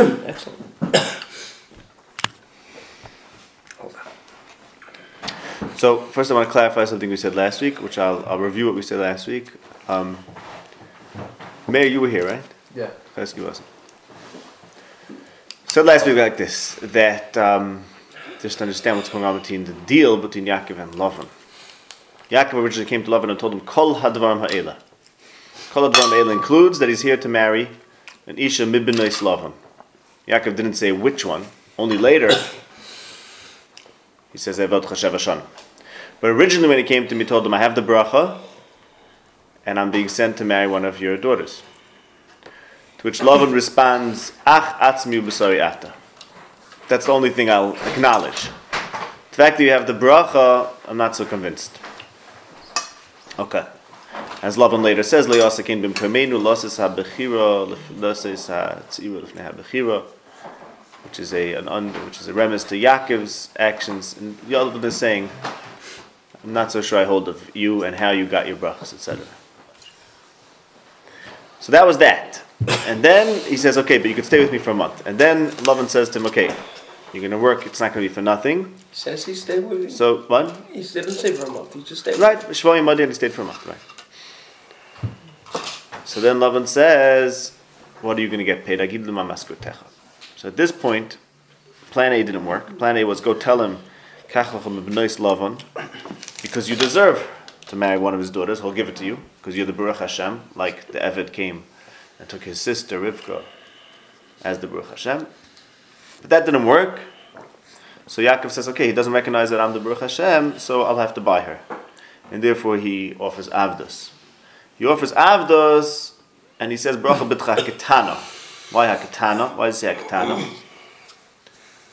Excellent. So first, I want to clarify something we said last week, which I'll, I'll review what we said last week. Um, Meir, you were here, right? Yeah. Chesky wasn't. So last week like this, that um, just to understand what's going on between the deal between Yaakov and Lavan. Yaakov originally came to Lavan and told him, Kol hadvarim ha'ela. Kol hadvarim ha'ela includes that he's here to marry an Isha mibinois Lavan. Yaakov didn't say which one, only later he says, Evot chashav Hashan. But originally when he came to me, told him, I have the bracha, and I'm being sent to marry one of your daughters. To which Lavan responds, Ach atzmi b'sari. That's the only thing I'll acknowledge. The fact that you have the bracha, I'm not so convinced. Okay. As Lavan later says, Le'asakin bim kamenu, losses ha-bechira, losses ha-tzira, which is a an un, which is a remiss to Yaakov's actions. And Lavan is saying, I'm not so sure I hold of you and how you got your brachas, etc. So that was that. And then he says, okay, but you can stay with me for a month. And then Lavan says to him, okay, you're going to work, it's not going to be for nothing. Says he stayed with you. So, what? He didn't stay for a month. He just stayed. Right, Shvoyim Madi, and he stayed for a month, right. So then Lavan says, what are you going to get paid? I give them a maskutecha. So at this point, plan A didn't work. Plan A was go tell him, because you deserve to marry one of his daughters. He'll give it to you, because you're the Baruch Hashem, like the Eved came and took his sister Rivka as the Baruch Hashem. But that didn't work. So Yaakov says, okay, he doesn't recognize that I'm the Baruch Hashem, so I'll have to buy her. And therefore he offers Avdos. He offers Avdos, and he says, Bracha ketana. Why haketana? Why does he say haketana?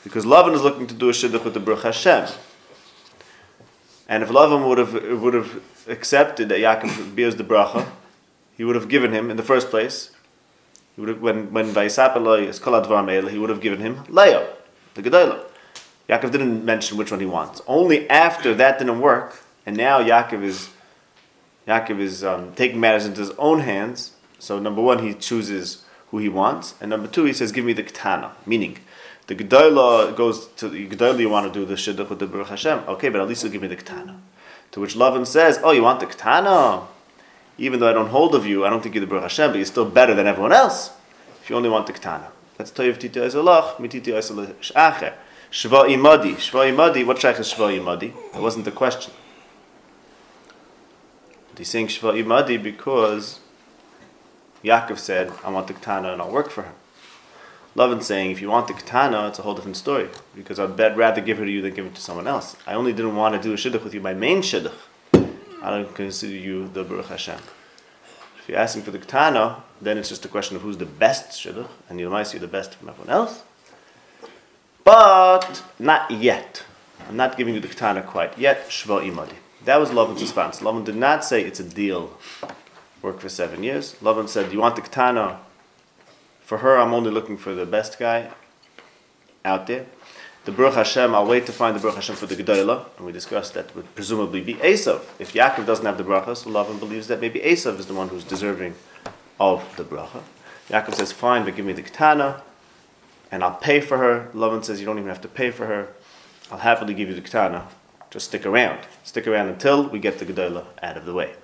Because Lavan is looking to do a shidduch with the Baruch Hashem. And if Lavan would have, would have accepted that Yaakov bears the bracha, he would have given him, in the first place, he would have, when when Vaisapeloi is Kol Advar he would have given him Leo, the Gedolah. Yaakov didn't mention which one he wants. Only after that didn't work, and now Yaakov is Yaakov is um, taking matters into his own hands. So number one, he chooses who he wants, and number two, he says, "Give me the Ketana," meaning the Gedolah goes to the Gedolah. You want to do the Shidduch with the Baruch Hashem, okay, but at least you'll give me the Ketana. To which Lavan says, "Oh, you want the Ketana? Even though I don't hold of you, I don't think you're the Baruch Hashem, but you're still better than everyone else. If you only want the Ketana, that's Toyev Titi Ezelach, Mititi Ezel Shacher." Shva imadi. Shva imadi. What shaykh is shva imadi? That wasn't the question. He's saying shva imadi because Yaakov said, I want the katana and I'll work for her. Lavan saying, if you want the katana, it's a whole different story. Because I'd rather give her to you than give it to someone else. I only didn't want to do a shidduch with you, my main shidduch. I don't consider you the Baruch Hashem. If you're asking for the katana, then it's just a question of who's the best shidduch, and you might see the best from everyone else. But not yet. I'm not giving you the katana quite yet. Shva imadi. That was Lavan's response. Lavan did not say it's a deal. Work for seven years. Lavan said, Do "You want the katana? For her, I'm only looking for the best guy out there. The Baruch Hashem, I'll wait to find the Baruch Hashem for the Gedolah, and we discussed that would presumably be Esav. If Yaakov doesn't have the bracha, so Lavan believes that maybe Esav is the one who's deserving of the bracha. Yaakov says, "Fine, but give me the katana." and I'll pay for her. Lavan says, You don't even have to pay for her. I'll happily give you the katana. Just stick around. Stick around until we get the Gedolah out of the way.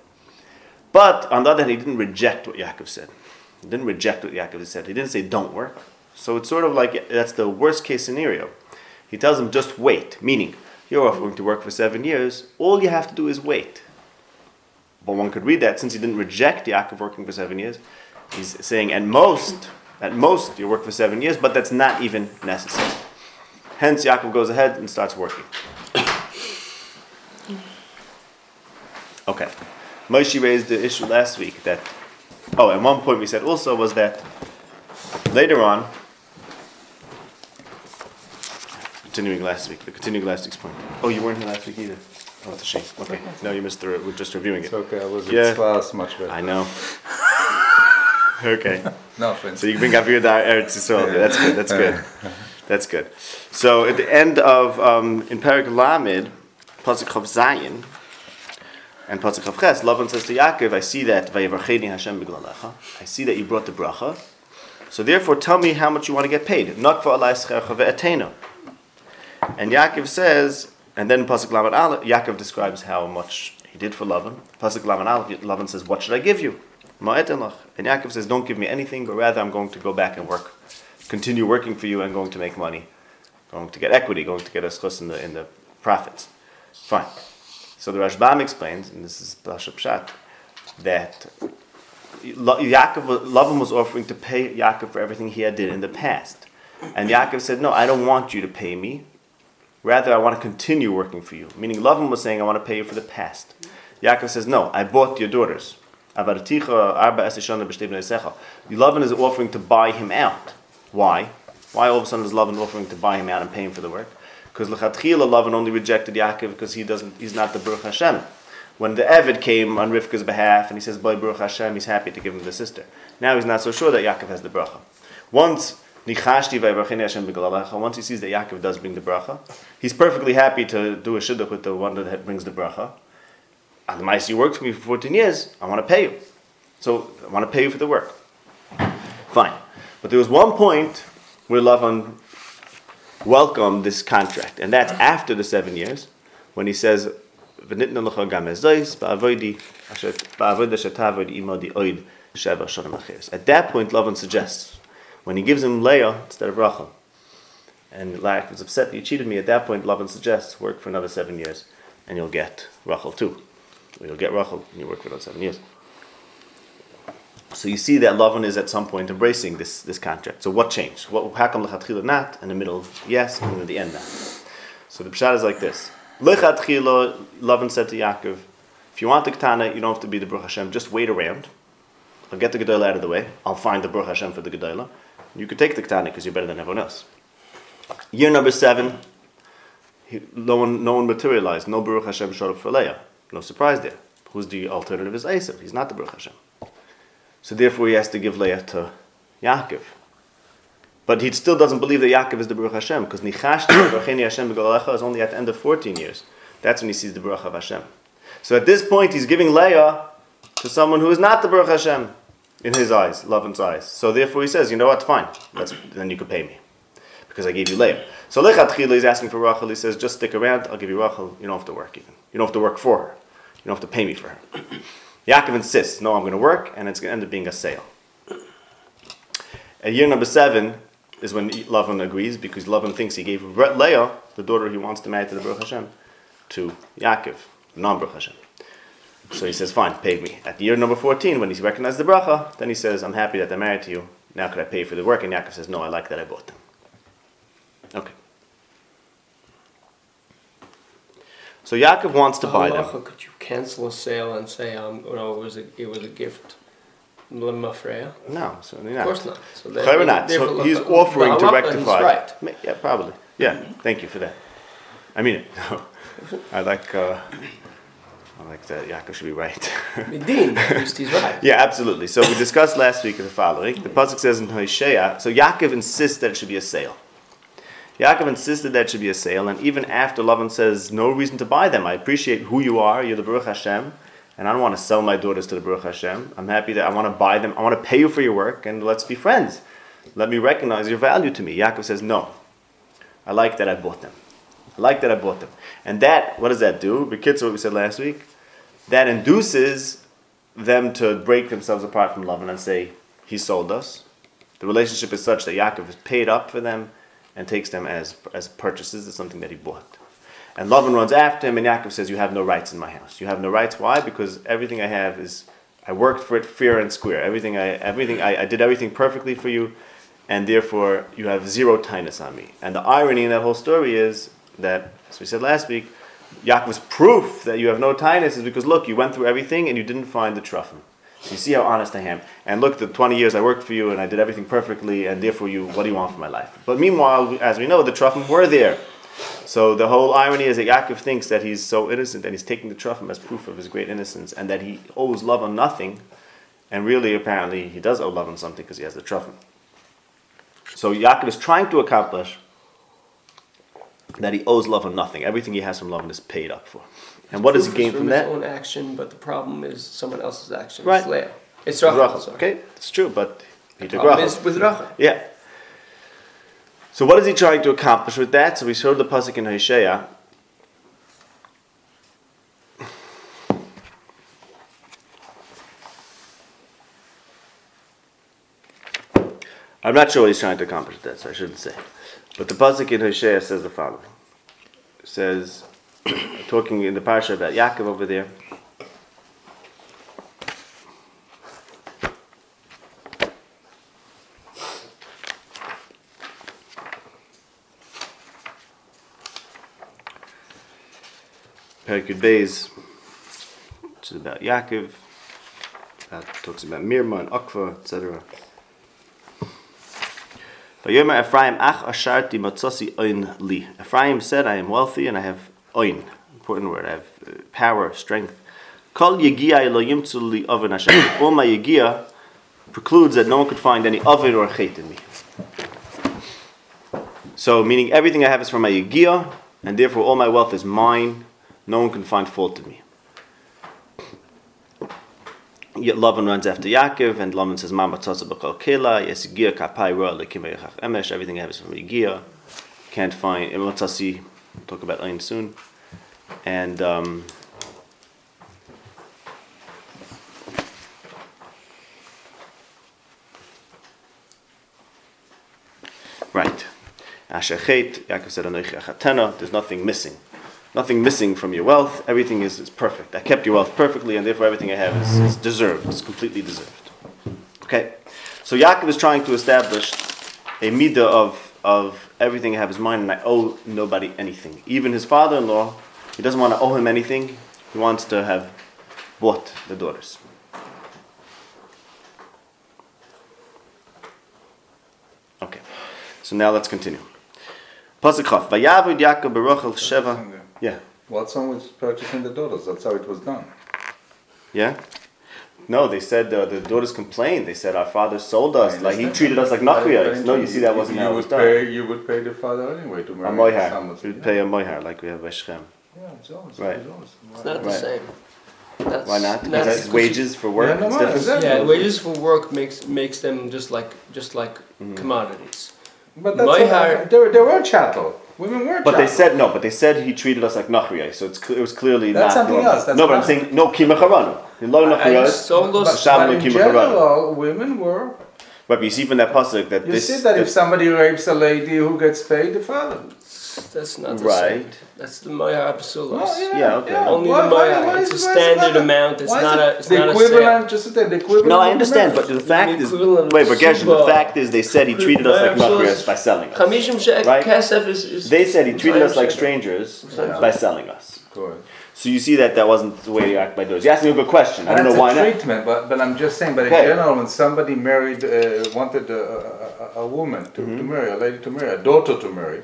But on the other hand, he didn't reject what Yaakov said. He didn't reject what Yaakov said. He didn't say, Don't work. So it's sort of like that's the worst case scenario. He tells him, Just wait, meaning, you're offering to work for seven years. All you have to do is wait. But one could read that since he didn't reject Yaakov working for seven years. He's saying, At most, at most, you work for seven years, but that's not even necessary. Hence, Yaakov goes ahead and starts working. Okay. Moshe raised the issue last week that, oh, at one point we said also was that later on, continuing last week, the continuing last week's point. Oh, you weren't here last week either. Oh, it's a shame. Okay. No, you missed the, we're just reviewing it. It's okay, I was Yeah. in class much better. I know. okay. No offense. So you bring up your di- Eretz Yisrael. That's good. That's good. That's good. So at the end of um, in Perik Lamed, Pasuk Chav Zayin, and Pasuk Chav Ches, Lavan says to Yaakov, "I see that Vayevarcheni Hashem b'glalecha. I see that you brought the bracha. So therefore, tell me how much you want to get paid. Not for And Yaakov says, and then Pasuk Laman Aleph, Yaakov describes how much he did for Lavan. Pasuk Laman Aleph, Lavan says, what should I give you? And Yaakov says, don't give me anything, but rather I'm going to go back and work, continue working for you and going to make money, going to get equity, going to get a schus in the, in the profits. Fine. So the Rashbam explains, and this is Pasha Pshat, that Yaakov, Lavan was offering to pay Yaakov for everything he had did in the past. And Yaakov said, no, I don't want you to pay me. Rather, I want to continue working for you. Meaning, Lavan was saying, I want to pay you for the past. Yaakov says, no, I bought your daughters. Lavan is offering to buy him out. Why? Why all of a sudden is Lavan offering to buy him out and pay him for the work? Because Lechatchila Lavan only rejected Yaakov because he doesn't, he's not the Baruch Hashem. When the Evid came on Rivka's behalf and he says, Boy Baruch Hashem, he's happy to give him the sister. Now he's not so sure that Yaakov has the bracha. Once once he sees that Yaakov does bring the bracha, he's perfectly happy to do a shidduch with the one that brings the bracha. And the mice you worked for me for 14 years, I want to pay you. So I want to pay you for the work. Fine. But there was one point where Lavan welcomed this contract, and that's after the seven years, when he says, at that point, Lavan suggests, when he gives him Leah instead of Rachel, and Laach was upset that you cheated me, at that point, Lavan suggests, work for another seven years, and you'll get Rachel too. You'll get Rachel, and you work for another seven years. So you see that Lavan is at some point embracing this, this contract. So what changed? What come lechatchila not, in the middle yes, and in the end not? So the pshat is like this. Lechatchila, Lavan said to Yaakov, if you want the katana, you don't have to be the Baruch Hashem. Just wait around. I'll get the Gedolah out of the way. I'll find the Baruch Hashem for the Gedolah. You could take the katana because you're better than everyone else. Year number seven, he, no one, no one materialized. No Baruch Hashem showed up for Leah. No surprise there. Who's the alternative? Is Esav. He's not the Baruch Hashem. So therefore, he has to give Leah to Yaakov. But he still doesn't believe that Yaakov is the Baruch Hashem because Nichash Nichashti Hashem is only at the end of 14 years. That's when he sees the Baruch of Hashem. So at this point, he's giving Leah to someone who is not the Baruch Hashem in his eyes, Lavan's eyes. So therefore, he says, you know what, fine, Let's, then you can pay me because I gave you Leah. So Lechatchila is asking for Rachel. He says, just stick around. I'll give you Rachel. You don't have to work even. You don't have to work for her. You don't have to pay me for her. Yaakov insists, no, I'm going to work, and it's going to end up being a sale. At year number seven is when Lavan agrees, because Lavan thinks he gave Leah, the daughter he wants to marry to the Baruch Hashem, to Yaakov, non-Baruch Hashem. So he says, fine, pay me. At year number 14, when he's recognized the bracha, then he says, I'm happy that they're married to you. Now could I pay for the work? And Yaakov says, no, I like that I bought them. Okay. So Yaakov wants to buy them. Could you cancel a sale and say, um, you know, it was a, it was a gift? No, certainly not. Of course not. So not. So he's offering to rectify. Right. Yeah, probably. Yeah, thank you for that. I mean it. I like. Uh, I like that. Yaakov should be right. At least he's right. Yeah, absolutely. So we discussed last week the following. The pasuk says in Hosea. So Yaakov insists that it should be a sale. Yaakov insisted that should be a sale, and even after Lavan says, no reason to buy them. I appreciate who you are, you're the Baruch Hashem, and I don't want to sell my daughters to the Baruch Hashem. I'm happy that I want to buy them, I want to pay you for your work, and let's be friends. Let me recognize your value to me. Yaakov says, no. I like that I bought them. I like that I bought them. And that, what does that do? The Kids, what we said last week, that induces them to break themselves apart from Lavan and say, he sold us. The relationship is such that Yaakov has paid up for them, and takes them as, as purchases, as something that he bought. And Lavan runs after him, and Yaakov says, You have no rights in my house. You have no rights. Why? Because everything I have is, I worked for it fair and square. Everything I, everything, I, I did everything perfectly for you, and therefore you have zero tightness on me. And the irony in that whole story is that, as we said last week, Yaakov's proof that you have no tightness is because, look, you went through everything and you didn't find the truffle. You see how honest I am. And look, the 20 years I worked for you and I did everything perfectly, and therefore you, what do you want from my life? But meanwhile, as we know, the Truffim were there. So the whole irony is that Yaakov thinks that he's so innocent and he's taking the Truffim as proof of his great innocence and that he owes Lavan nothing. And really, apparently, he does owe Lavan something because he has the Truffim. So Yaakov is trying to accomplish that he owes Lavan nothing. Everything he has from love is paid up for. And what does he gain from, from that? His own action, but the problem is someone else's action. Right. It's Rachel. Okay, it's true, but He took Rachel. with Rachel. Yeah. So what is he trying to accomplish with that? So we showed the pasuk in Hosea. I'm not sure what he's trying to accomplish with that, so I shouldn't say. But the pasuk in Hosea says the following. It says, talking in the parsha about Yaakov over there. Perikid Beis, which is about Yaakov, that talks about Mirma and Akva, etc. Vayomer Ephraim ach asharti matzasi oin li. Ephraim said, I am wealthy and I have oin, important word, I have uh, power, strength. Kol yegia elohim li oven Hashem. All my yegia precludes that no one could find any oven or chet in me. So, meaning everything I have is from my yegia, and therefore all my wealth is mine. No one can find fault in me. Lavan runs after Yaakov, and Lavan says, Mama tzasa b'chol kela, yes yegia kapai roa lekimei emesh, everything is from yegia. Can't find, imotzasi, we'll talk about Ain soon. And, um, Right. Asher Chet, Yaakov said, Anochi achatena, there's nothing missing. Nothing missing from your wealth. Everything is, is perfect. I kept your wealth perfectly, and therefore everything I have is, is deserved. It's completely deserved. Okay? So Yaakov is trying to establish a midah of, of everything I have is mine, and I owe nobody anything. Even his father in law, he doesn't want to owe him anything. He wants to have bought the daughters. Okay. So now let's continue. Pasuk Chaf. Vayavud Yaakov berochel sheva. Yeah. What's wrong with purchasing the daughters? That's how it was done. Yeah? No, they said uh, the daughters complained. They said our father sold us, like he treated us like nachriyos. No, you see that wasn't you how it would was done. pay, You would pay the father anyway to marry A marry moihar. someone. We would pay a moihar like we have by Shechem. Yeah, it's always, Right. it's always. It's not the Right. same. That's, Why not? Because that's- that's wages for work. Yeah, no, it's different. exactly. Yeah, wages for work makes makes them just like just like Mm-hmm. commodities. But that's My all- heart- they, were- they were chattel. Women were But they said no. But they said he treated us like nachriyos. So it's cl- it was clearly That's not. something normal. else, that's no, but I'm saying no kimacharanu. Lo I nachriyos. sold But, us. Sham but in general, women were. But you see from that pasuk that You this. see that if somebody rapes a lady, who gets paid? The father. That's not the Right. same. That's the Moya Absulos. Oh, Yeah, okay. Only Why- the why- why It's a why is standard amount. It's not it a. It's the not a equivalent. sale. Just to the equivalent. no, I understand, but the fact The is, wait, but Gershon, the fact is, they said he treated us like Moya by selling us. Chamishim she'ek Right? is, is. They said he treated us like strangers by selling us. Correct. So you see that that wasn't the way you act by doors. You asked me a good question. I don't That's know why a not. treatment, but, but I'm just saying. But Okay. in general, when somebody married, uh, wanted a, a, a, woman to, Mm-hmm. to marry, a lady to marry, a daughter to marry,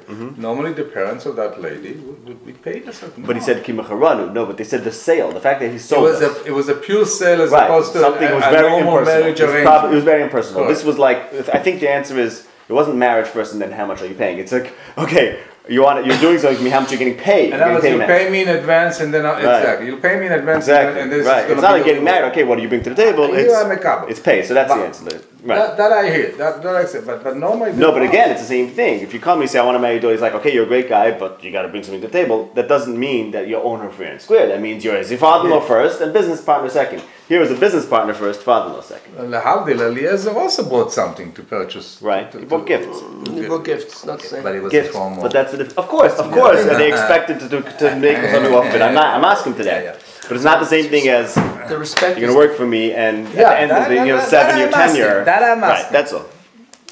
normally the parents of that lady would, would be paid a certain. But he said kimacharanu. No, but they said the sale. The fact that he it sold was us. a it was a pure sale as right. opposed to Something a, was very normal impersonal. marriage It was, arrangement. prob- it was very impersonal. Correct. This was like I think the answer is it wasn't marriage first and then how much are you paying. It's like okay, you want you're doing something for me. How much you're getting paid? and You're that was you pay me in advance, and then I, exactly you pay me in advance, Exactly. and, and this right. is It's not like getting married. Okay, what do you bring to the table? You It's, are amicable. it's pay. So that's the But- answer. Right. That, that I hear. That, that I say. But but normally. No, but again, it's the same thing. If you come and you say, I want to marry your daughter, he's like, okay, you're a great guy, but you got to bring something to the table. That doesn't mean that you own her fair and square. That means you're a father-in-law first and business partner second. Here was a business partner first, father-in-law second. Lahavdil Eliezer also bought something to purchase. Right. to- He bought to- gifts. You book gifts. It's not the same. But it was Gifts. a formal. But that's the diff- Of course, of course. And they expected to, do, to make something off of it. I'm, not, I'm asking to that. Yeah, yeah. But it's not the same thing as the respect. you're going to work for me and at the end of the you know, seven that year I'm tenure. That I'm Right, that's all.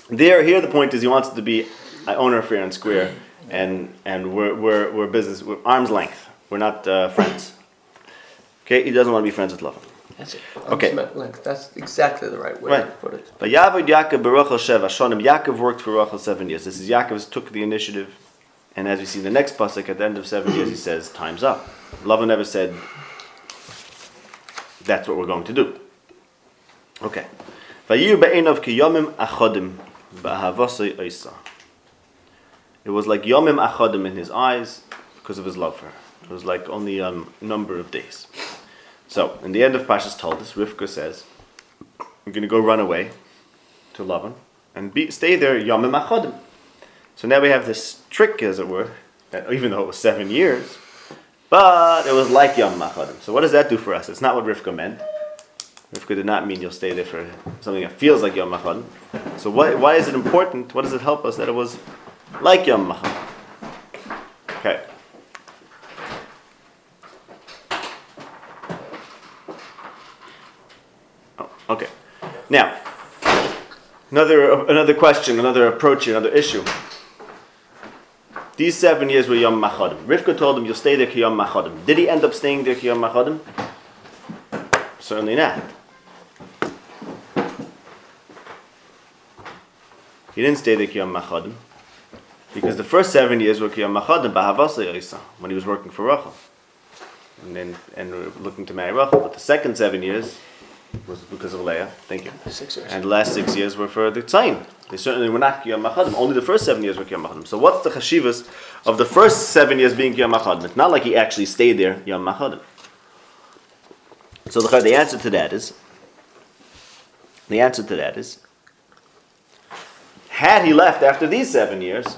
There, here the point is he wants it to be, I own fair and square, and, and we're, we're, we're business, we're arm's length. We're not uh, friends. Okay, he doesn't want to be friends with Lavan. That's it. Okay. Arm's length. That's exactly the right way Right. to put it. But Yavod Yaakov Baruch Sheva Shonim. Yaakov worked for Rachel seven years. This is Yaakov's took the initiative, and as we see in the next pasuk, at the end of seven years, he says, "Time's up." Lavan never said, "That's what we're going to do." Okay. Vayir be'enov ki yomim achodim ba'ahavosei oisa. It was like yomim achodim in his eyes because of his love for her. It was like only a um, number of days. So, in the end of Pashas told us, Rivka says, "I'm going to go run away to to Lavan and be, stay there Yomim Achodim. So now we have this trick, as it were, that even though it was seven years, but it was like Yom Machadim. So what does that do for us? It's not what Rivka meant. Rivka did not mean you'll stay there for something that feels like Yom Machadim. So why, why is it important? What does it help us that it was like Yom Machadim? Okay. Oh, okay. Now, another another question, another approach, another issue. These seven years were Yom Machadim. Rivka told him, You'll stay there Yom Machadim. Did he end up staying there Yom Machadim? Certainly not. He didn't stay there Yom Machadim. Because the first seven years were Yom Machadim, Bahavasa Yisa, when he was working for Rachel. And then and looking to marry Rachel. But the second seven years was because of Leah. Thank you. Six years. And the last six years were for the Tzayin. They certainly were not Kiyam Machadim. Only the first seven years were Kiyam Machadim. So what's the chashivas of the first seven years being Kiyam Machadim? It's not like he actually stayed there Yom Machadim. So the, the answer to that is, the answer to that is, had he left after these seven years,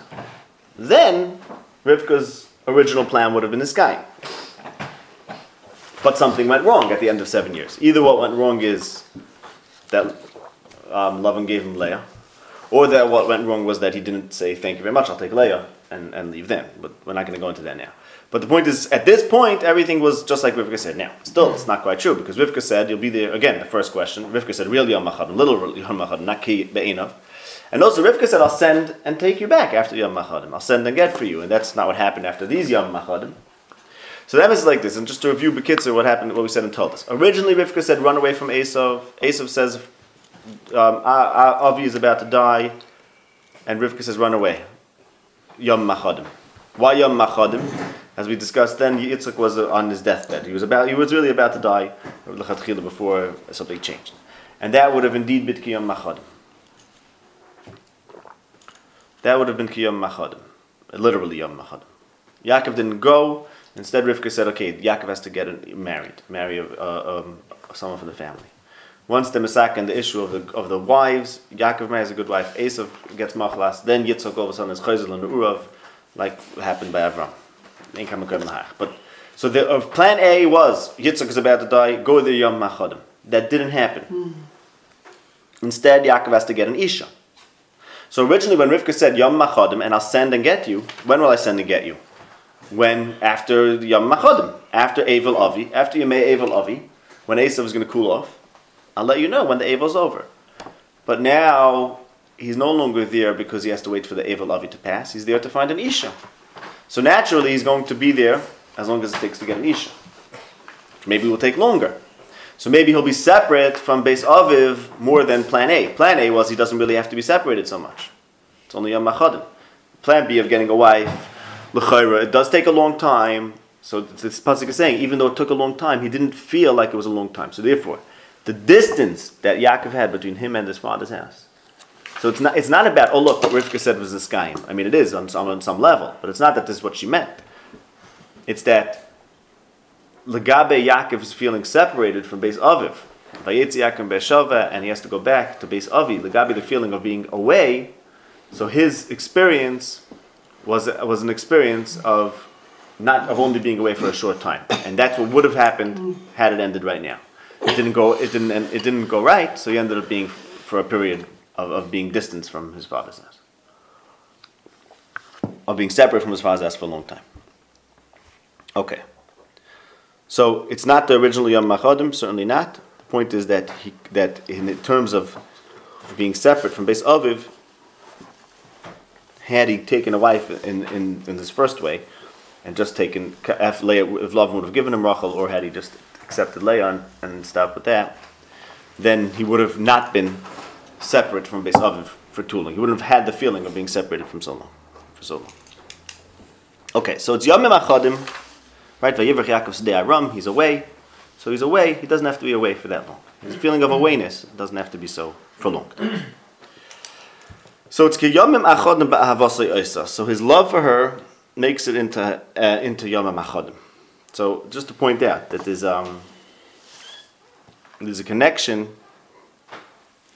then Rivka's original plan would have been the sky. But something went wrong at the end of seven years. Either what went wrong is that um, Lavan gave him Leah, or that what went wrong was that he didn't say, Thank you very much, I'll take Leah, and, and leave them. But we're not going to go into that now. But the point is, at this point, everything was just like Rivka said. Now, still, it's not quite true, because Rivka said, You'll be there, again, the first question. Rivka said, Real Yom Machadim, little Yom Machadim, not Ki Be'inav. And also, Rivka said, I'll send and take you back after Yom Machadim. I'll send and get for you. And that's not what happened after these Yom Machadim. So that was like this, and just to review Bekitzer, what happened, what we said and told us. Originally, Rivka said, run away from Esav. Esav says, um, Avi is about to die, and Rivka says, run away. Yom Machadim. Why Yom Machadim? As we discussed then, Yitzchak was on his deathbed. He was about, he was really about to die before something changed. And that would have indeed been Yom Machadim. That would have been Kiyom Machadim. Literally Yom Machadim. Yaakov didn't go. Instead, Rivka said, okay, Yaakov has to get married, marry uh, um, someone from the family. Once the Masak and the issue of the, of the wives, Yaakov marries a good wife, Esav gets Machlas, then Yitzchak all of a sudden is Chayzel and Urav, like happened by Avram. But so the uh, plan A was Yitzchak is about to die, go there Yom Machadim. That didn't happen. Mm. Instead, Yaakov has to get an Isha. So originally, when Rivka said Yom Machadim, and I'll send and get you, when will I send and get you? When after Yom Machadim, after Avel Avi, after Yemei Avel Avi, when Esav is going to cool off, I'll let you know when the Avel's over. But now he's no longer there because he has to wait for the Avel Avi to pass. He's there to find an Isha. So naturally, he's going to be there as long as it takes to get an Isha. Maybe it will take longer. So maybe he'll be separate from base Aviv more than plan A. Plan A was he doesn't really have to be separated so much. It's only Yom Machadim. Plan B of getting a wife, It does take a long time. So this pasuk is saying, even though it took a long time, he didn't feel like it was a long time. So therefore, the distance that Yaakov had between him and his father's house. So it's not, it's not about, oh look, what Rivka said was the sky. I mean, it is on some, on some level, but it's not that this is what she meant. It's that Legabe Yaakov is feeling separated from Beis Aviv. Vayetzi Yaakov Be'eshava, and he has to go back to Beis Avi. Legabe, the feeling of being away. So his experience was, was an experience of not of only being away for a short time, and that's what would have happened had it ended right now. It didn't go. It didn't. It didn't go right. So he ended up being for a period of, of being distant from his father's house, of being separate from his father's house for a long time. Okay. So it's not the original Yom certainly not. The point is that he, that in terms of being separate from Beis Aviv, had he taken a wife in, in, in this first way, and just taken if, Leah, if Lavan would have given him Rachel, or had he just accepted Leah and stopped with that, then he would have not been separate from Beis for too long. He wouldn't have had the feeling of being separated from so long, for so long. Okay, so it's Yom Machadim, right? Vayivrach Yaakov Sedei Aram. He's away, so he's away. He doesn't have to be away for that long. His feeling of awayness doesn't have to be so prolonged. So it's Kiyomim Achodim Ba'ahavasei Oisa. So his love for her makes it into uh, into Yom Achodim. So just to point out that there's um there's a connection.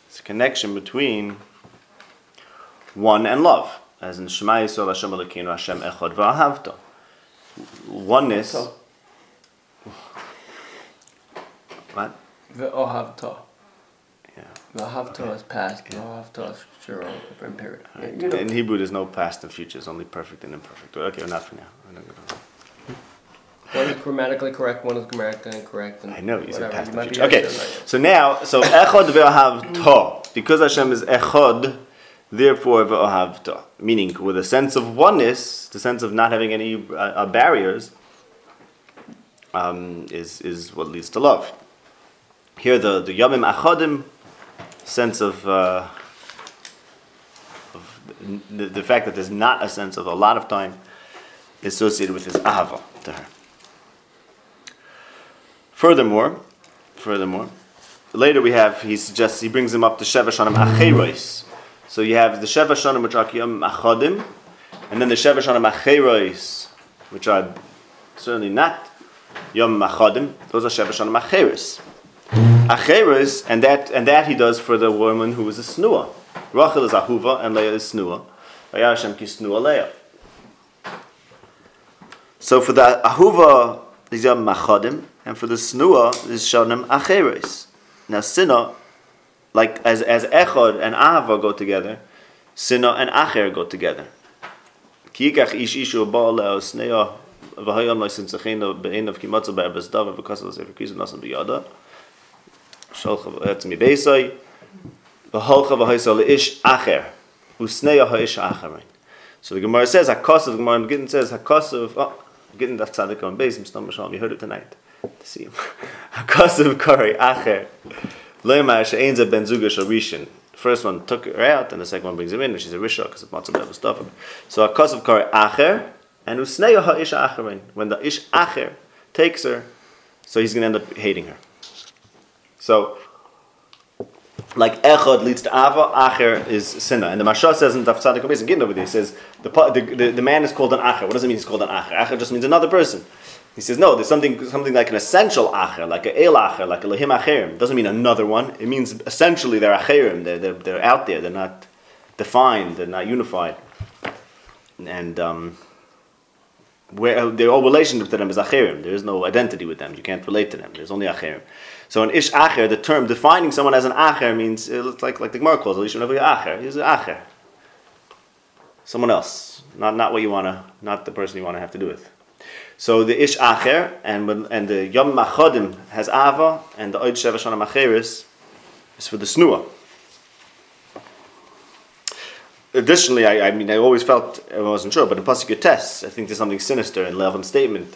There's a connection between one and love, as in Shema Yisrael Hashem Elokeinu Hashem Echad V'ahavta. Oneness. So. What? Yeah. Ve'ohavta is past. Ve'ohavta is future or period. Yeah, you know. In Hebrew, there's no past and future. It's only perfect and imperfect. Okay, not for now. We're not gonna- One is grammatically correct, one is grammatically incorrect. And I know you said past You and future. Okay, right. so now, so echod ve'ohavta, because Hashem is echod, therefore ve'ohavta, meaning with a sense of oneness, the sense of not having any uh, uh, barriers, um, is is what leads to love. Here, the the yamim achodim sense of. Uh, of the, the fact that there's not a sense of a lot of time associated with his ahava to her. Furthermore, furthermore, later we have he suggests he brings him up to Sheva Shanim Acherois. So you have the Sheva Shanim which are Kiyam and then the Sheva Shanim which are certainly not Yom Achodim. Those are Sheva Shanim Acherois. Acherois, and that and that he does for the woman who is a snua. Rachel is Ahuva and Leah is snua. Vayashem ki snua Leah. So for the Ahuva, these are Machadim, and for the Snua, is Shonim Acheres. Now, Sinna, like as, as Echod and Ahava go together, Sinna and Acher go together. Ki ish ishu ba'al leo v'hayam Uh, so the Gemara says, Hakos of the Gemara in Gittin says, Hakos of, oh, Gittin daf tzadik on base, Mr. Shalom, you heard it tonight. To see him. Hakos of Kari, Acher, Loimar she'ein ze ben zuga sharishin. First one took her out, and the second one brings him in, and she's a risha because of matzah be'ev stuff. So Hakos of Kari, Acher, and Usneya ha'ish Acherin. When the ish Acher takes her, so he's going to end up hating her. So, like echad leads to ava, acher is sinna. And the Mashah says in Tzadik Beis in over he says the, the, the, the man is called an acher. What does it mean he's called an acher? Acher just means another person. He says no, there's something something like an essential acher, like a el acher, like a lehim acherim. Doesn't mean another one. It means essentially they're acherim. They're, they're, they're out there. They're not defined. They're not unified. And um, where their whole relationship to them is acherim. There is no identity with them. You can't relate to them. There's only acherim. So an ish acher, the term defining someone as an acher means uh, it's like like the Gemara calls it. Acher. He's an acher. Someone else, not not what you wanna, not the person you wanna have to do with. So the ish acher and and the yom machodim has ava and the oid sheva shana macheris is for the snua. Additionally, I, I mean, I always felt I wasn't sure, but in pasuk tests, I think there's something sinister in Lavan's statement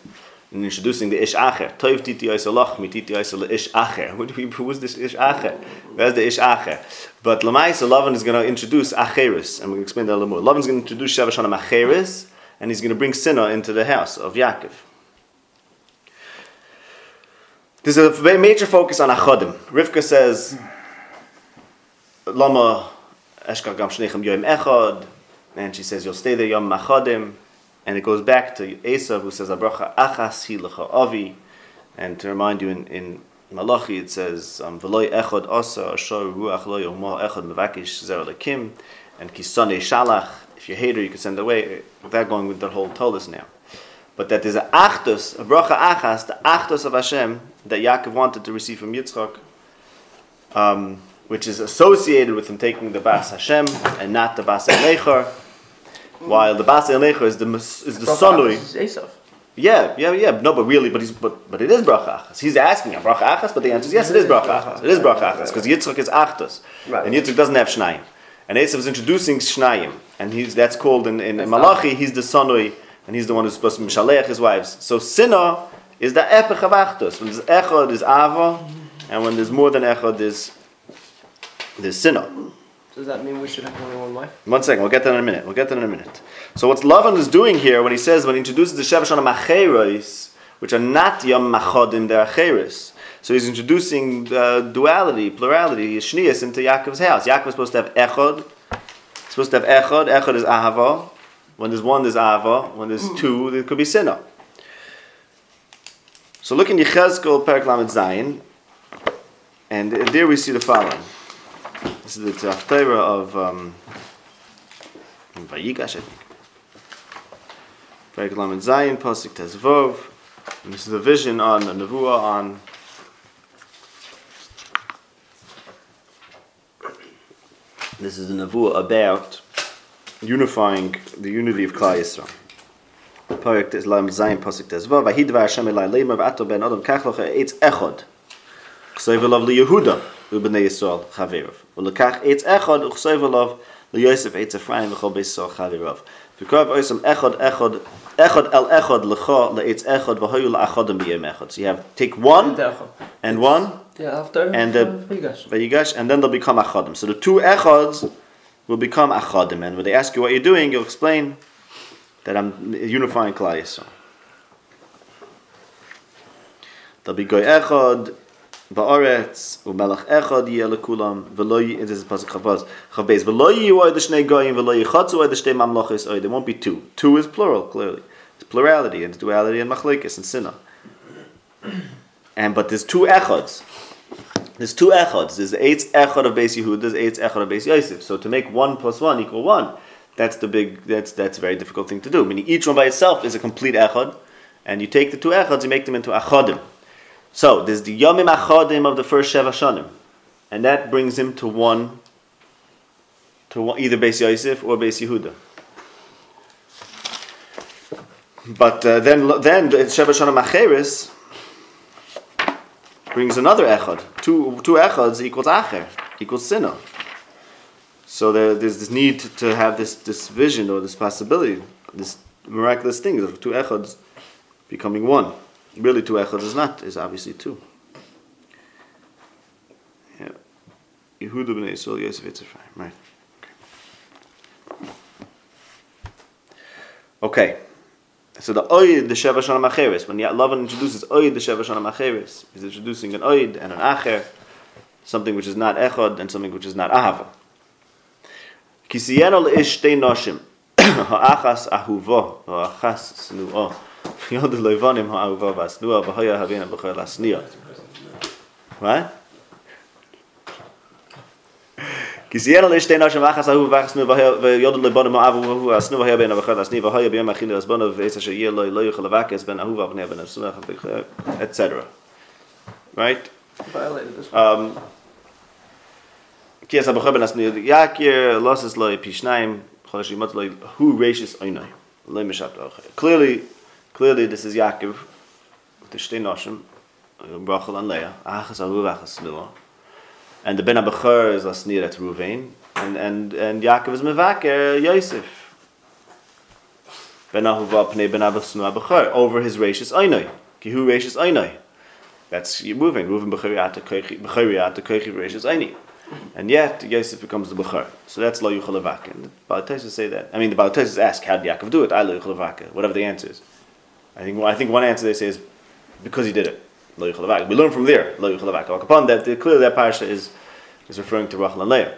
in introducing the ish acher. Toiv titi yaisalach mi titi yaisal ish acher. Who do we- Who is this ish acher? Where's the ish acher? But Lamaisa, Lavan is going to introduce acheris, and we'll explain that a little more. Lavan's going to introduce Sheva Shana acheris, and he's going to bring Sinah into the house of Yaakov. There's a major focus on achodim. Rivka says, Lama eshkar gam shneichem echad, and she says, you'll stay there yom machodim. And it goes back to Esav who says, Abracha achas hi lecha avi. And to remind you in, in Malachi it says, um, V'loi echad asa ashar ruach lo yomah echad mevakish zer lekim. And kisane shalach, if you hate her, you can send her away. Without going with the whole Tolis now. But that there's a achtos, a bracha achas, the achtos of Hashem that Yaakov wanted to receive from Yitzchak, um, which is associated with him taking the Bas Hashem and not the Bas Elecher, while the Bas Elecher is the is the sonui. Yeah, yeah, yeah. No, but really, but he's but but it is bracha achas. He's asking a bracha achas, but the answer is yes, it is bracha achas. It is bracha achas because Yitzchak is achtos, Right. and Yitzchak doesn't have shnayim, and Esav is introducing shnayim, and he's that's called in, in, Malachi. He's the sonui, and he's the one who's supposed to mishalech his wives. So sinah is the epich of achtos. When there's echad, there's ava, and when there's more than echad, there's there's sinah. Does that mean we should have only one wife? One second, we'll get that in a minute. We'll get that in a minute. So what Lavan is doing here when he says when he introduces the Sheva Shana Macheros, which are not Yom Machodim, they're Acheros. So he's introducing uh, duality, plurality, Shnias into Yaakov's house. Yaakov's supposed to have Echod. It's supposed to have Echod. Echod is Ahava. When there's one, there's Ahava. When there's two, there could be Sinah. So look in Yechezkel, Perak Lamed Zayin, and there we see the following. This is the Haftarah of um, Vayigash, I think. Perek Lamed Zayin, Pasuk Tezvov. And this is the vision on the Nevuah on This is the Nevuah about unifying the unity of Klal Yisrael. Perek Lam Zayin, Pasuk Tezvov. Vahidva Hashem Elai Leimer, V'ato Ben Odom Kachlocha Eitz Echod. Ksoi V'lov Li Yehuda. ובני ישראל חבריו. ולקח עץ אחד וכסב עליו ליוסף עץ אפרים וכל בית ישראל חבריו. וקרב עשם אחד אחד אחד אל אחד לך לעץ אחד והיו לאחדם ביום אחד. So you have take one and one and the ויגש and then they'll become achadim. So the two echads will become achadim. And when they ask you what you're doing, you'll explain that I'm unifying Klal Yisrael. They'll be goy echad, ba'aretz u'melach echad yeh lekulam v'lo yi- this is pasuk chavaz chavbez the v'lo yichatzu oy the shnei mamlochis oy there won't be two. Two is plural clearly. It's plurality and duality and machlekes and sinna. And but there's two echads. There's two echads. There's eight echad of Beis Yehud there's eight echad of Beis Yosef. So to make one plus one equal one that's the big that's that's a very difficult thing to do. Meaning each one by itself is a complete echad and you take the two echads you make them into achadim so there's the Yomim Achadim of the first Sheva Shanim, and that brings him to one, to one, either Beis Yosef or Beis Yehuda. But uh, then, then the Sheva Shanim Acheris brings another Echad. Two two Echads equals Acher, equals Sinah. So there, there's this need to have this this vision or this possibility, this miraculous thing of two Echads becoming one. Really, two echads is not is obviously two. Yeah, Yehuda ben Yisrael, Yosef Yitzchak. Right. Okay. okay. So the oid, the sheva shana macheres. When Lavan introduces oid, the sheva shana macheres, he's introducing an oid and an acher, something which is not echad and something which is not ahava. Kisiyeno leish shtei noshim, ha'achas ahuvo, ha'achas snu'o. Avakes ben etc. Right? Um, Kies. Clearly, clearly this is Yaakov, with the shtei noshim, uh, Rachel and Leah, achas ahu achas nua. And the ben ha-b'chor is asnir at Ruvain, and, and, and Yaakov is mevaker Yosef. Ben ahuva pnei ben abasnu ha-b'chor, over his reishis oinoi, ki hu reishis oinoi. That's. Reuven b'chariat b'chariat koichi v'reishis aini. And yet Yosef becomes the b'char. So that's lo yuchal. And the Balatosis say that. I mean, the Balatosis ask, how did Yaakov do it? I lo yuchal. Whatever the answer is. I think I think one answer they say is because he did it. We learn from there. Upon that, clearly that parsha is is referring to Rachel and Leah.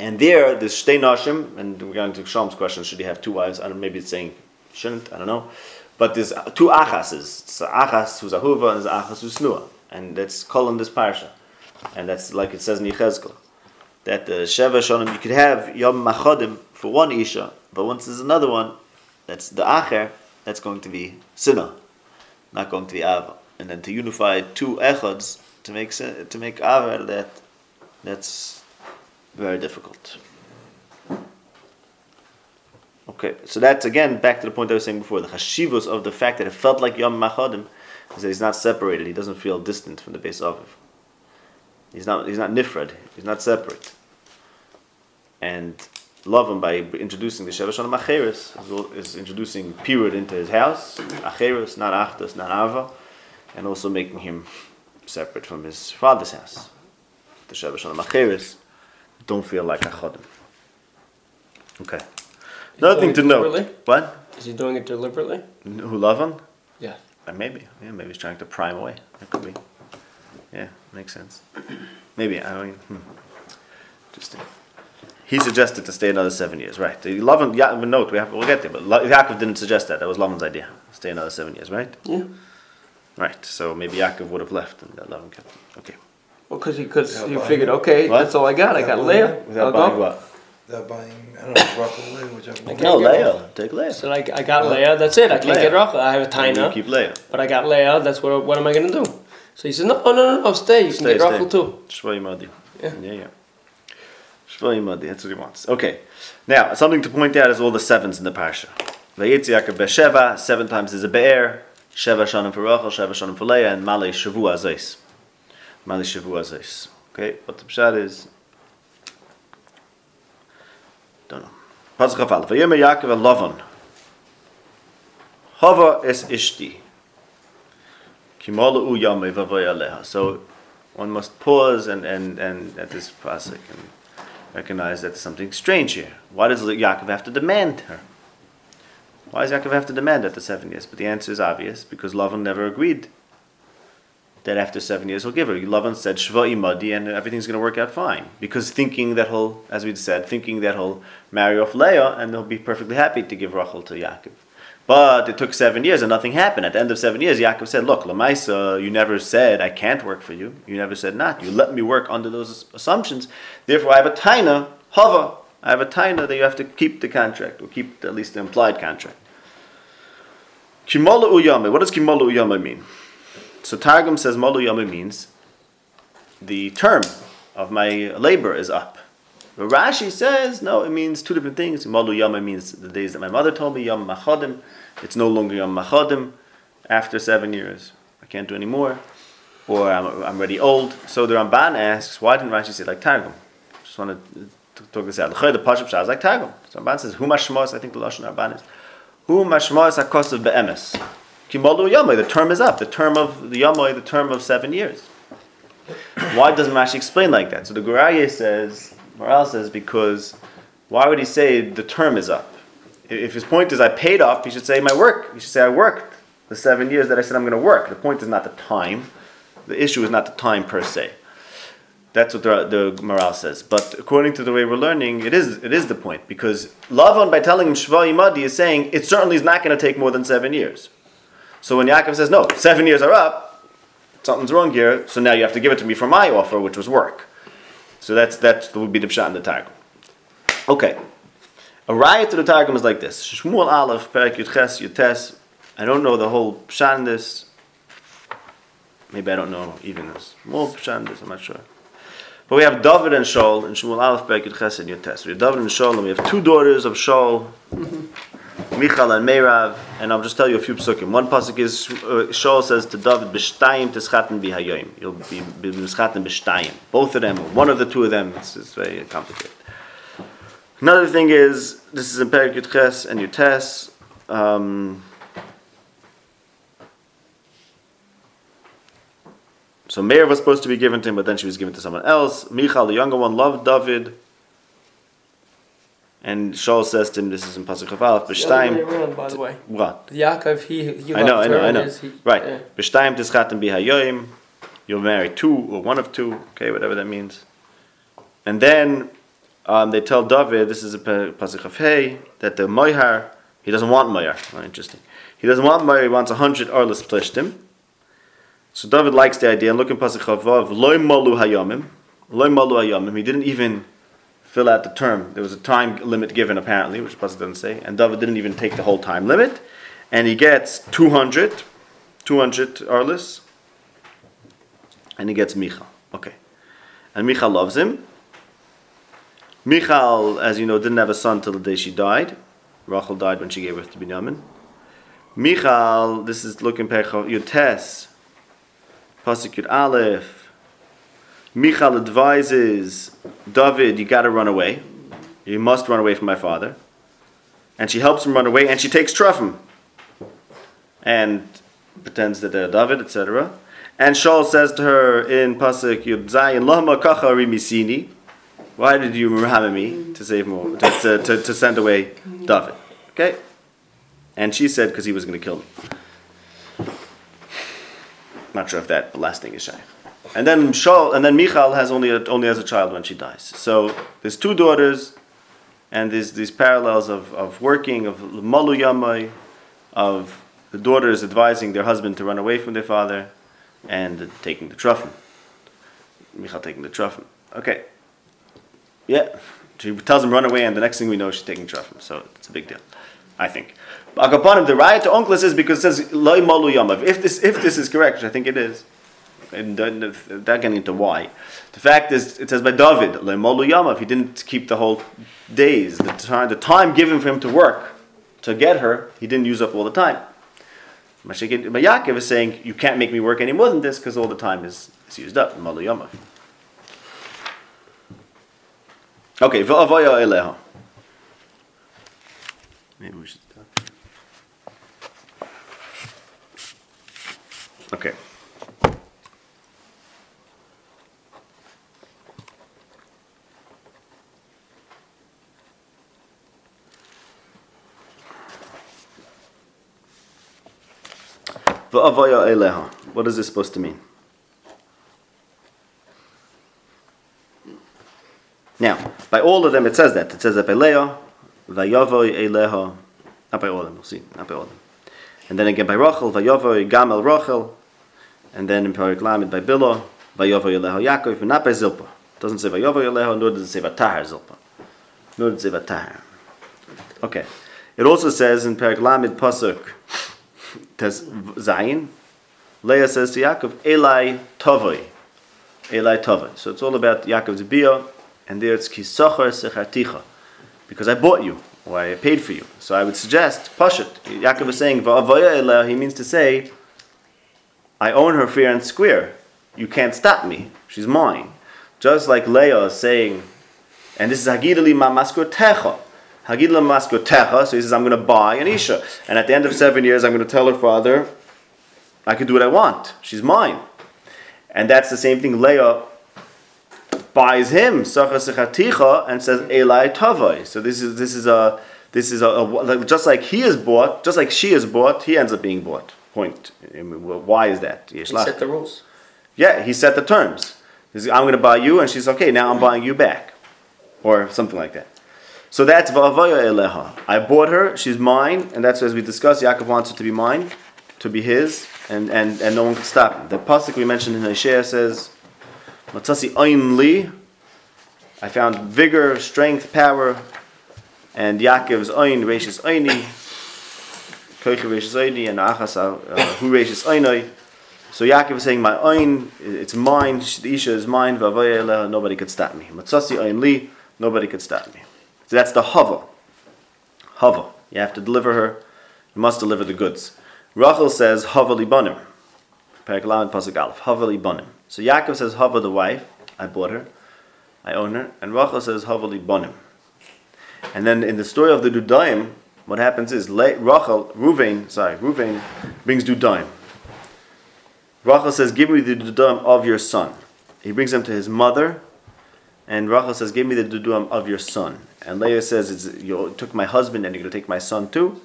And there, there's shtei nashim, and we're going to Shalom's question: Should he have two wives? I don't. Maybe it's saying shouldn't. I don't know. But there's two achases. It's achas who's ahuva and there's achas who's snua, and that's called in this parsha, and that's like it says in Yechezkel, that the sheva shonim you could have yom machodim for one isha, but once there's another one, that's the acher, that's going to be sinah, not going to be ava, and then to unify two echads to make to make ava that, that's very difficult. Okay, so that's again back to the point I was saying before. The chashivos of the fact that it felt like Yom Machadim is that he's not separated. He doesn't feel distant from the base of it. He's not. He's not nifrad. He's not separate. And Lavan by introducing the Sheva Shalom Acheres is introducing period into his house. Acheres, not Achdas, not Ava, and also making him separate from his father's house. The Sheva Shalom Acheres don't feel like Achadim. Okay. Another thing to note. What? Is he doing it deliberately? Who Lavan? Yeah. Uh, maybe. Yeah, maybe he's trying to prime away. That could be. Yeah, makes sense. Maybe. I mean, hmm. interesting. He suggested to stay another seven years, right? The Lavan, yeah, but note, we have, we'll get there, but La- Yaakov didn't suggest that. That was Lavan's idea. Stay another seven years, right? Yeah. Right. So maybe Yaakov would have left and that Lavan kept him. Okay. Well, because he could, Yeah, you but- figured, okay, What? that's all I got. I got Yeah, Leah. Without I'll buying go. what? They're buying, I don't know, Rachel Leah, whichever. No, Leah. Take Leah. So like, I got Leah. That's it. I can't Leah. get Rachel. I have a You Taina, keep Leah. but I got Leah. That's what. What am I gonna do? So he says, no, no, no, no, stay. You Stay, can get stay. Rachel too. Shvoi Madi. Yeah. Yeah, yeah. Shvoi Madi, that's what he wants. Okay. Now, something to point out is all the sevens in the parsha. Vayetzi Yaakov Besheva, seven times is a be'er, Sheva Shanim for Rachel, Sheva Shanim for Leah, and Malay Shavua Zeis. Malay Shavua Zeis. Okay, what the pshat is, don't know. Pasuk Chafal. Vayomer Yaakov and Lavan. Hava es ishti. Kimolu u yamei vavoy aleha. So one must pause and, and, and at this pasuk recognize that there's something strange here. Why does Yaakov have to demand her? Why does Yaakov have to demand after seven years? But the answer is obvious because Lavan never agreed that after seven years he'll give her. Lavan said Shva imadi and everything's going to work out fine because thinking that he'll, as we said, thinking that he'll marry off Leah and they'll be perfectly happy to give Rachel to Yaakov. But it took seven years and nothing happened. At the end of seven years, Yaakov said, Look, Lamaisa, you never said I can't work for you. You never said not. You let me work under those assumptions. Therefore, I have a taina, hava. I have a taina that you have to keep the contract, or keep at least the implied contract. Kimola uyame. What does kimola uyame mean? So Targum says mola uyame means the term of my labor is up. But Rashi says, no, it means two different things. Malu Yama means the days that my mother told me, Yom Machodim. It's no longer Yom Machodim after seven years. I can't do any more. Or I'm, I'm already old. So the Ramban asks, why didn't Rashi say like Targum? Just want to talk this out. The Pashup Shah is like Targum. So Ramban says, Hu Mashmos, I think the Lashon Ramban is, Hu Mashmos HaKosav Be'emes. Kimalu Yamai, the term is up. The term of the Yamai, the term of seven years. Why doesn't Rashi explain like that? So the Gur Aryeh says, Maharal says, because why would he say the term is up? If his point is I paid up, he should say my work. He should say I worked the seven years that I said I'm going to work. The point is not the time. The issue is not the time per se. That's what the, the Maharal says. But according to the way we're learning, it is it is the point because Lavan by telling him Shva Yimadi is saying it certainly is not going to take more than seven years. So when Yaakov says no, seven years are up, something's wrong here. So now you have to give it to me for my offer, which was work. So that's that would be the pshat in the Targum. Okay, a riot to the Targum is like this: Shmuel Aleph Perak Yud Ches Yud Tes. I don't know the whole pshat in this. Maybe I don't know even this small pshat in this. I'm not sure. But we have David and Shaul and Shmuel Aleph Perak Yud Ches and Yud Tes. We have David and Shaul, and we have two daughters of Shaul. Mm-hmm. Michal and Meirav, and I'll just tell you a few psukim. One pasuk is uh, Shaul says to David, "B'shtayim tischaten bihayoyim." You'll be b'schaten b'shtayim. Both of them, one of the two of them. It's, it's very complicated. Another thing is this is in Perik Yud Ches and Yud Tes. Um, so Meir was supposed to be given to him, but then she was given to someone else. Michal, the younger one, loved David. And Shaul says to him, this is in Pasuk Chavalef, The other way B'shtayim, around, by the way. what? Yaakov, he, he I know, I know, I know. he- Right. yeah. B'shtayim tischatem bihayoyim. You'll marry two or one of two, okay, whatever that means. And then um, they tell David, this is a pa- pasuk of Hey, that the Moihar, he doesn't want Moihar. Oh, interesting. He doesn't want Moihar, he wants a hundred Arlis Plishtim. So David likes the idea, and look in pasuk Chavav, Loi Malu Hayamim. Loi Malu Hayamim. He didn't even fill out the term. There was a time limit given apparently, which pasuk doesn't say, and David didn't even take the whole time limit. And he gets 200, 200 Arlis, and he gets Michal. Okay. And Michal loves him. Michal, as you know, didn't have a son till the day she died. Rachel died when she gave birth to Binyamin. Michal, this is looking Pecha Yutes, Pasuk Aleph. Michal advises David, you got to run away. You must run away from my father. And she helps him run away, and she takes trufim and pretends that they're David, etc. And Shaul says to her in Pasuk Yud Zayin, Lama kacha rimisini. Why did you merham me to save more, to, to, to, to send away David? Okay? And she said, because he was going to kill me. Not sure if that last thing is shy. And then Shaul, and then Michal has only a, only has a child when she dies. So there's two daughters, and there's these parallels of, of working, of malu yamai, of the daughters advising their husband to run away from their father, and taking the truffle. Michal taking the trufim. Okay. Yeah. She tells him run away, and the next thing we know, she's taking trufim. So it's a big deal, I think. Agapanim, the riot to Onkelos is because it says loy malu. If this if this is correct, which I think it is, and uh, without getting into why, the fact is it says by David malu yamav. He didn't keep the whole days, the time, the time given for him to work to get her. He didn't use up all the time. But Yaakov is saying you can't make me work any more than this because all the time is, is used up. Malu. Okay. Maybe we should stop. Okay. V'avoya eleha. What is this supposed to mean? Now, by all of them, it says that. It says that by Leah, Vayavoy Eleha, not by all of them, we'll see, not by all of them. And then again by Rachel, Vayavoy Gamel Rachel, and then in Parak Lamed by Bilah, Vayavoy Eleha Yaakov, and not by Zilpa. It doesn't say Vayavoy Eleha, nor does it say Vatahar Zilpa. Nor does it say Vatahar. Okay. It also says in Parak Lamed Pasuk, Tes Zayin, Leah says to Yaakov, Eli Tovoi. Eli Tovoi. So it's all about Yaakov's Bia, and there it's kisachar secharticha, because I bought you or I paid for you. So I would suggest Pashat. Yaakov is saying va'avaya He means to say, I own her fair and square. You can't stop me. She's mine. Just like Leah is saying, and this is Hagidali ma maskutecha. Hagidali ma maskutecha. So he says, I'm going to buy an isha, and at the end of seven years, I'm going to tell her father, I can do what I want. She's mine. And that's the same thing Leah buys him sacha sechaticha and says elai tavai. So this is this is a this is a, a, just like he is bought, just like she is bought, he ends up being bought. Point. Why is that? He set the rules. Yeah, he set the terms. Says, I'm going to buy you, and she's okay. Now I'm buying you back, or something like that. So that's va'avaya eleha. I bought her; she's mine, and that's as we discussed. Yaakov wants her to be mine, to be his, and and, and no one can stop him. The pasuk we mentioned in Isaiah says Matzasi Ein Li. I found vigor, strength, power, and Yaakov's Ein, Rashis Eini, Koicha Rashis Eini, and Achas uh, Hu Rashis Einoi. So Yaakov is saying, My Ein, it's mine, the Isha is mine, Vavaya nobody could stop me. Matzasi Ein Li, nobody could stop me. So that's the Hava. Hava. You have to deliver her, you must deliver the goods. Rachel says, Hava Libanim. Perek Pasuk Aleph, Hava Libanim. So Yaakov says, Hava the wife, I bought her, I own her, and Rachel says, Hava Libanim. And then in the story of the Dudaim, what happens is Rachel, Ruvain, sorry, Ruvain brings Dudaim. Rachel says, Give me the Dudaim of your son. He brings them to his mother, and Rachel says, Give me the Dudaim of your son. And Leah says, You took my husband, and you're going to take my son too.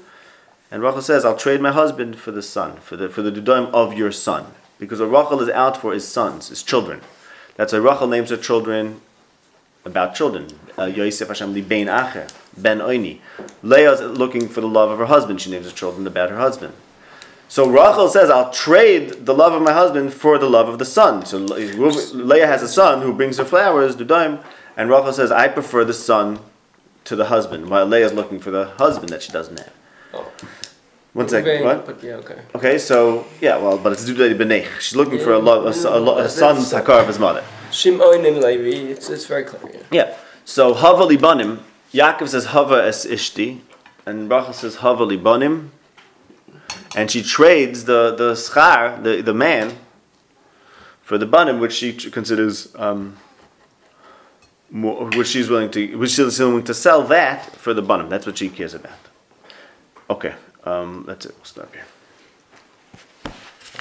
And Rachel says, I'll trade my husband for the son, for the, for the Dudaim of your son. Because what Rachel is out for is sons, is children. That's why Rachel names her children about children. Uh, Yosef Hashem li ben acher, ben oini. Leah is looking for the love of her husband. She names her children about her husband. So Rachel says, I'll trade the love of my husband for the love of the son. So Leah has a son who brings her flowers, Dudaim, and Rachel says, I prefer the son to the husband, while Leah is looking for the husband that she doesn't have. Oh. One second. What? But yeah, okay. Okay, so yeah, well, but it's Dudei Benech. She's looking yeah, for a, lo- a, a, a, a son's hakar of his mother. Shimon and Levi. It's, it's very clear. Yeah. yeah. So Hava Libanim. Yaakov says Hava es Ishti, and Rachel says Hava Libanim, and she trades the the schar, the the man, for the banim, which she considers. Um, more, which she's willing to, which she's willing to sell that for the banim. That's what she cares about. Okay. Um, that's it. We'll stop here.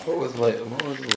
What was like? What was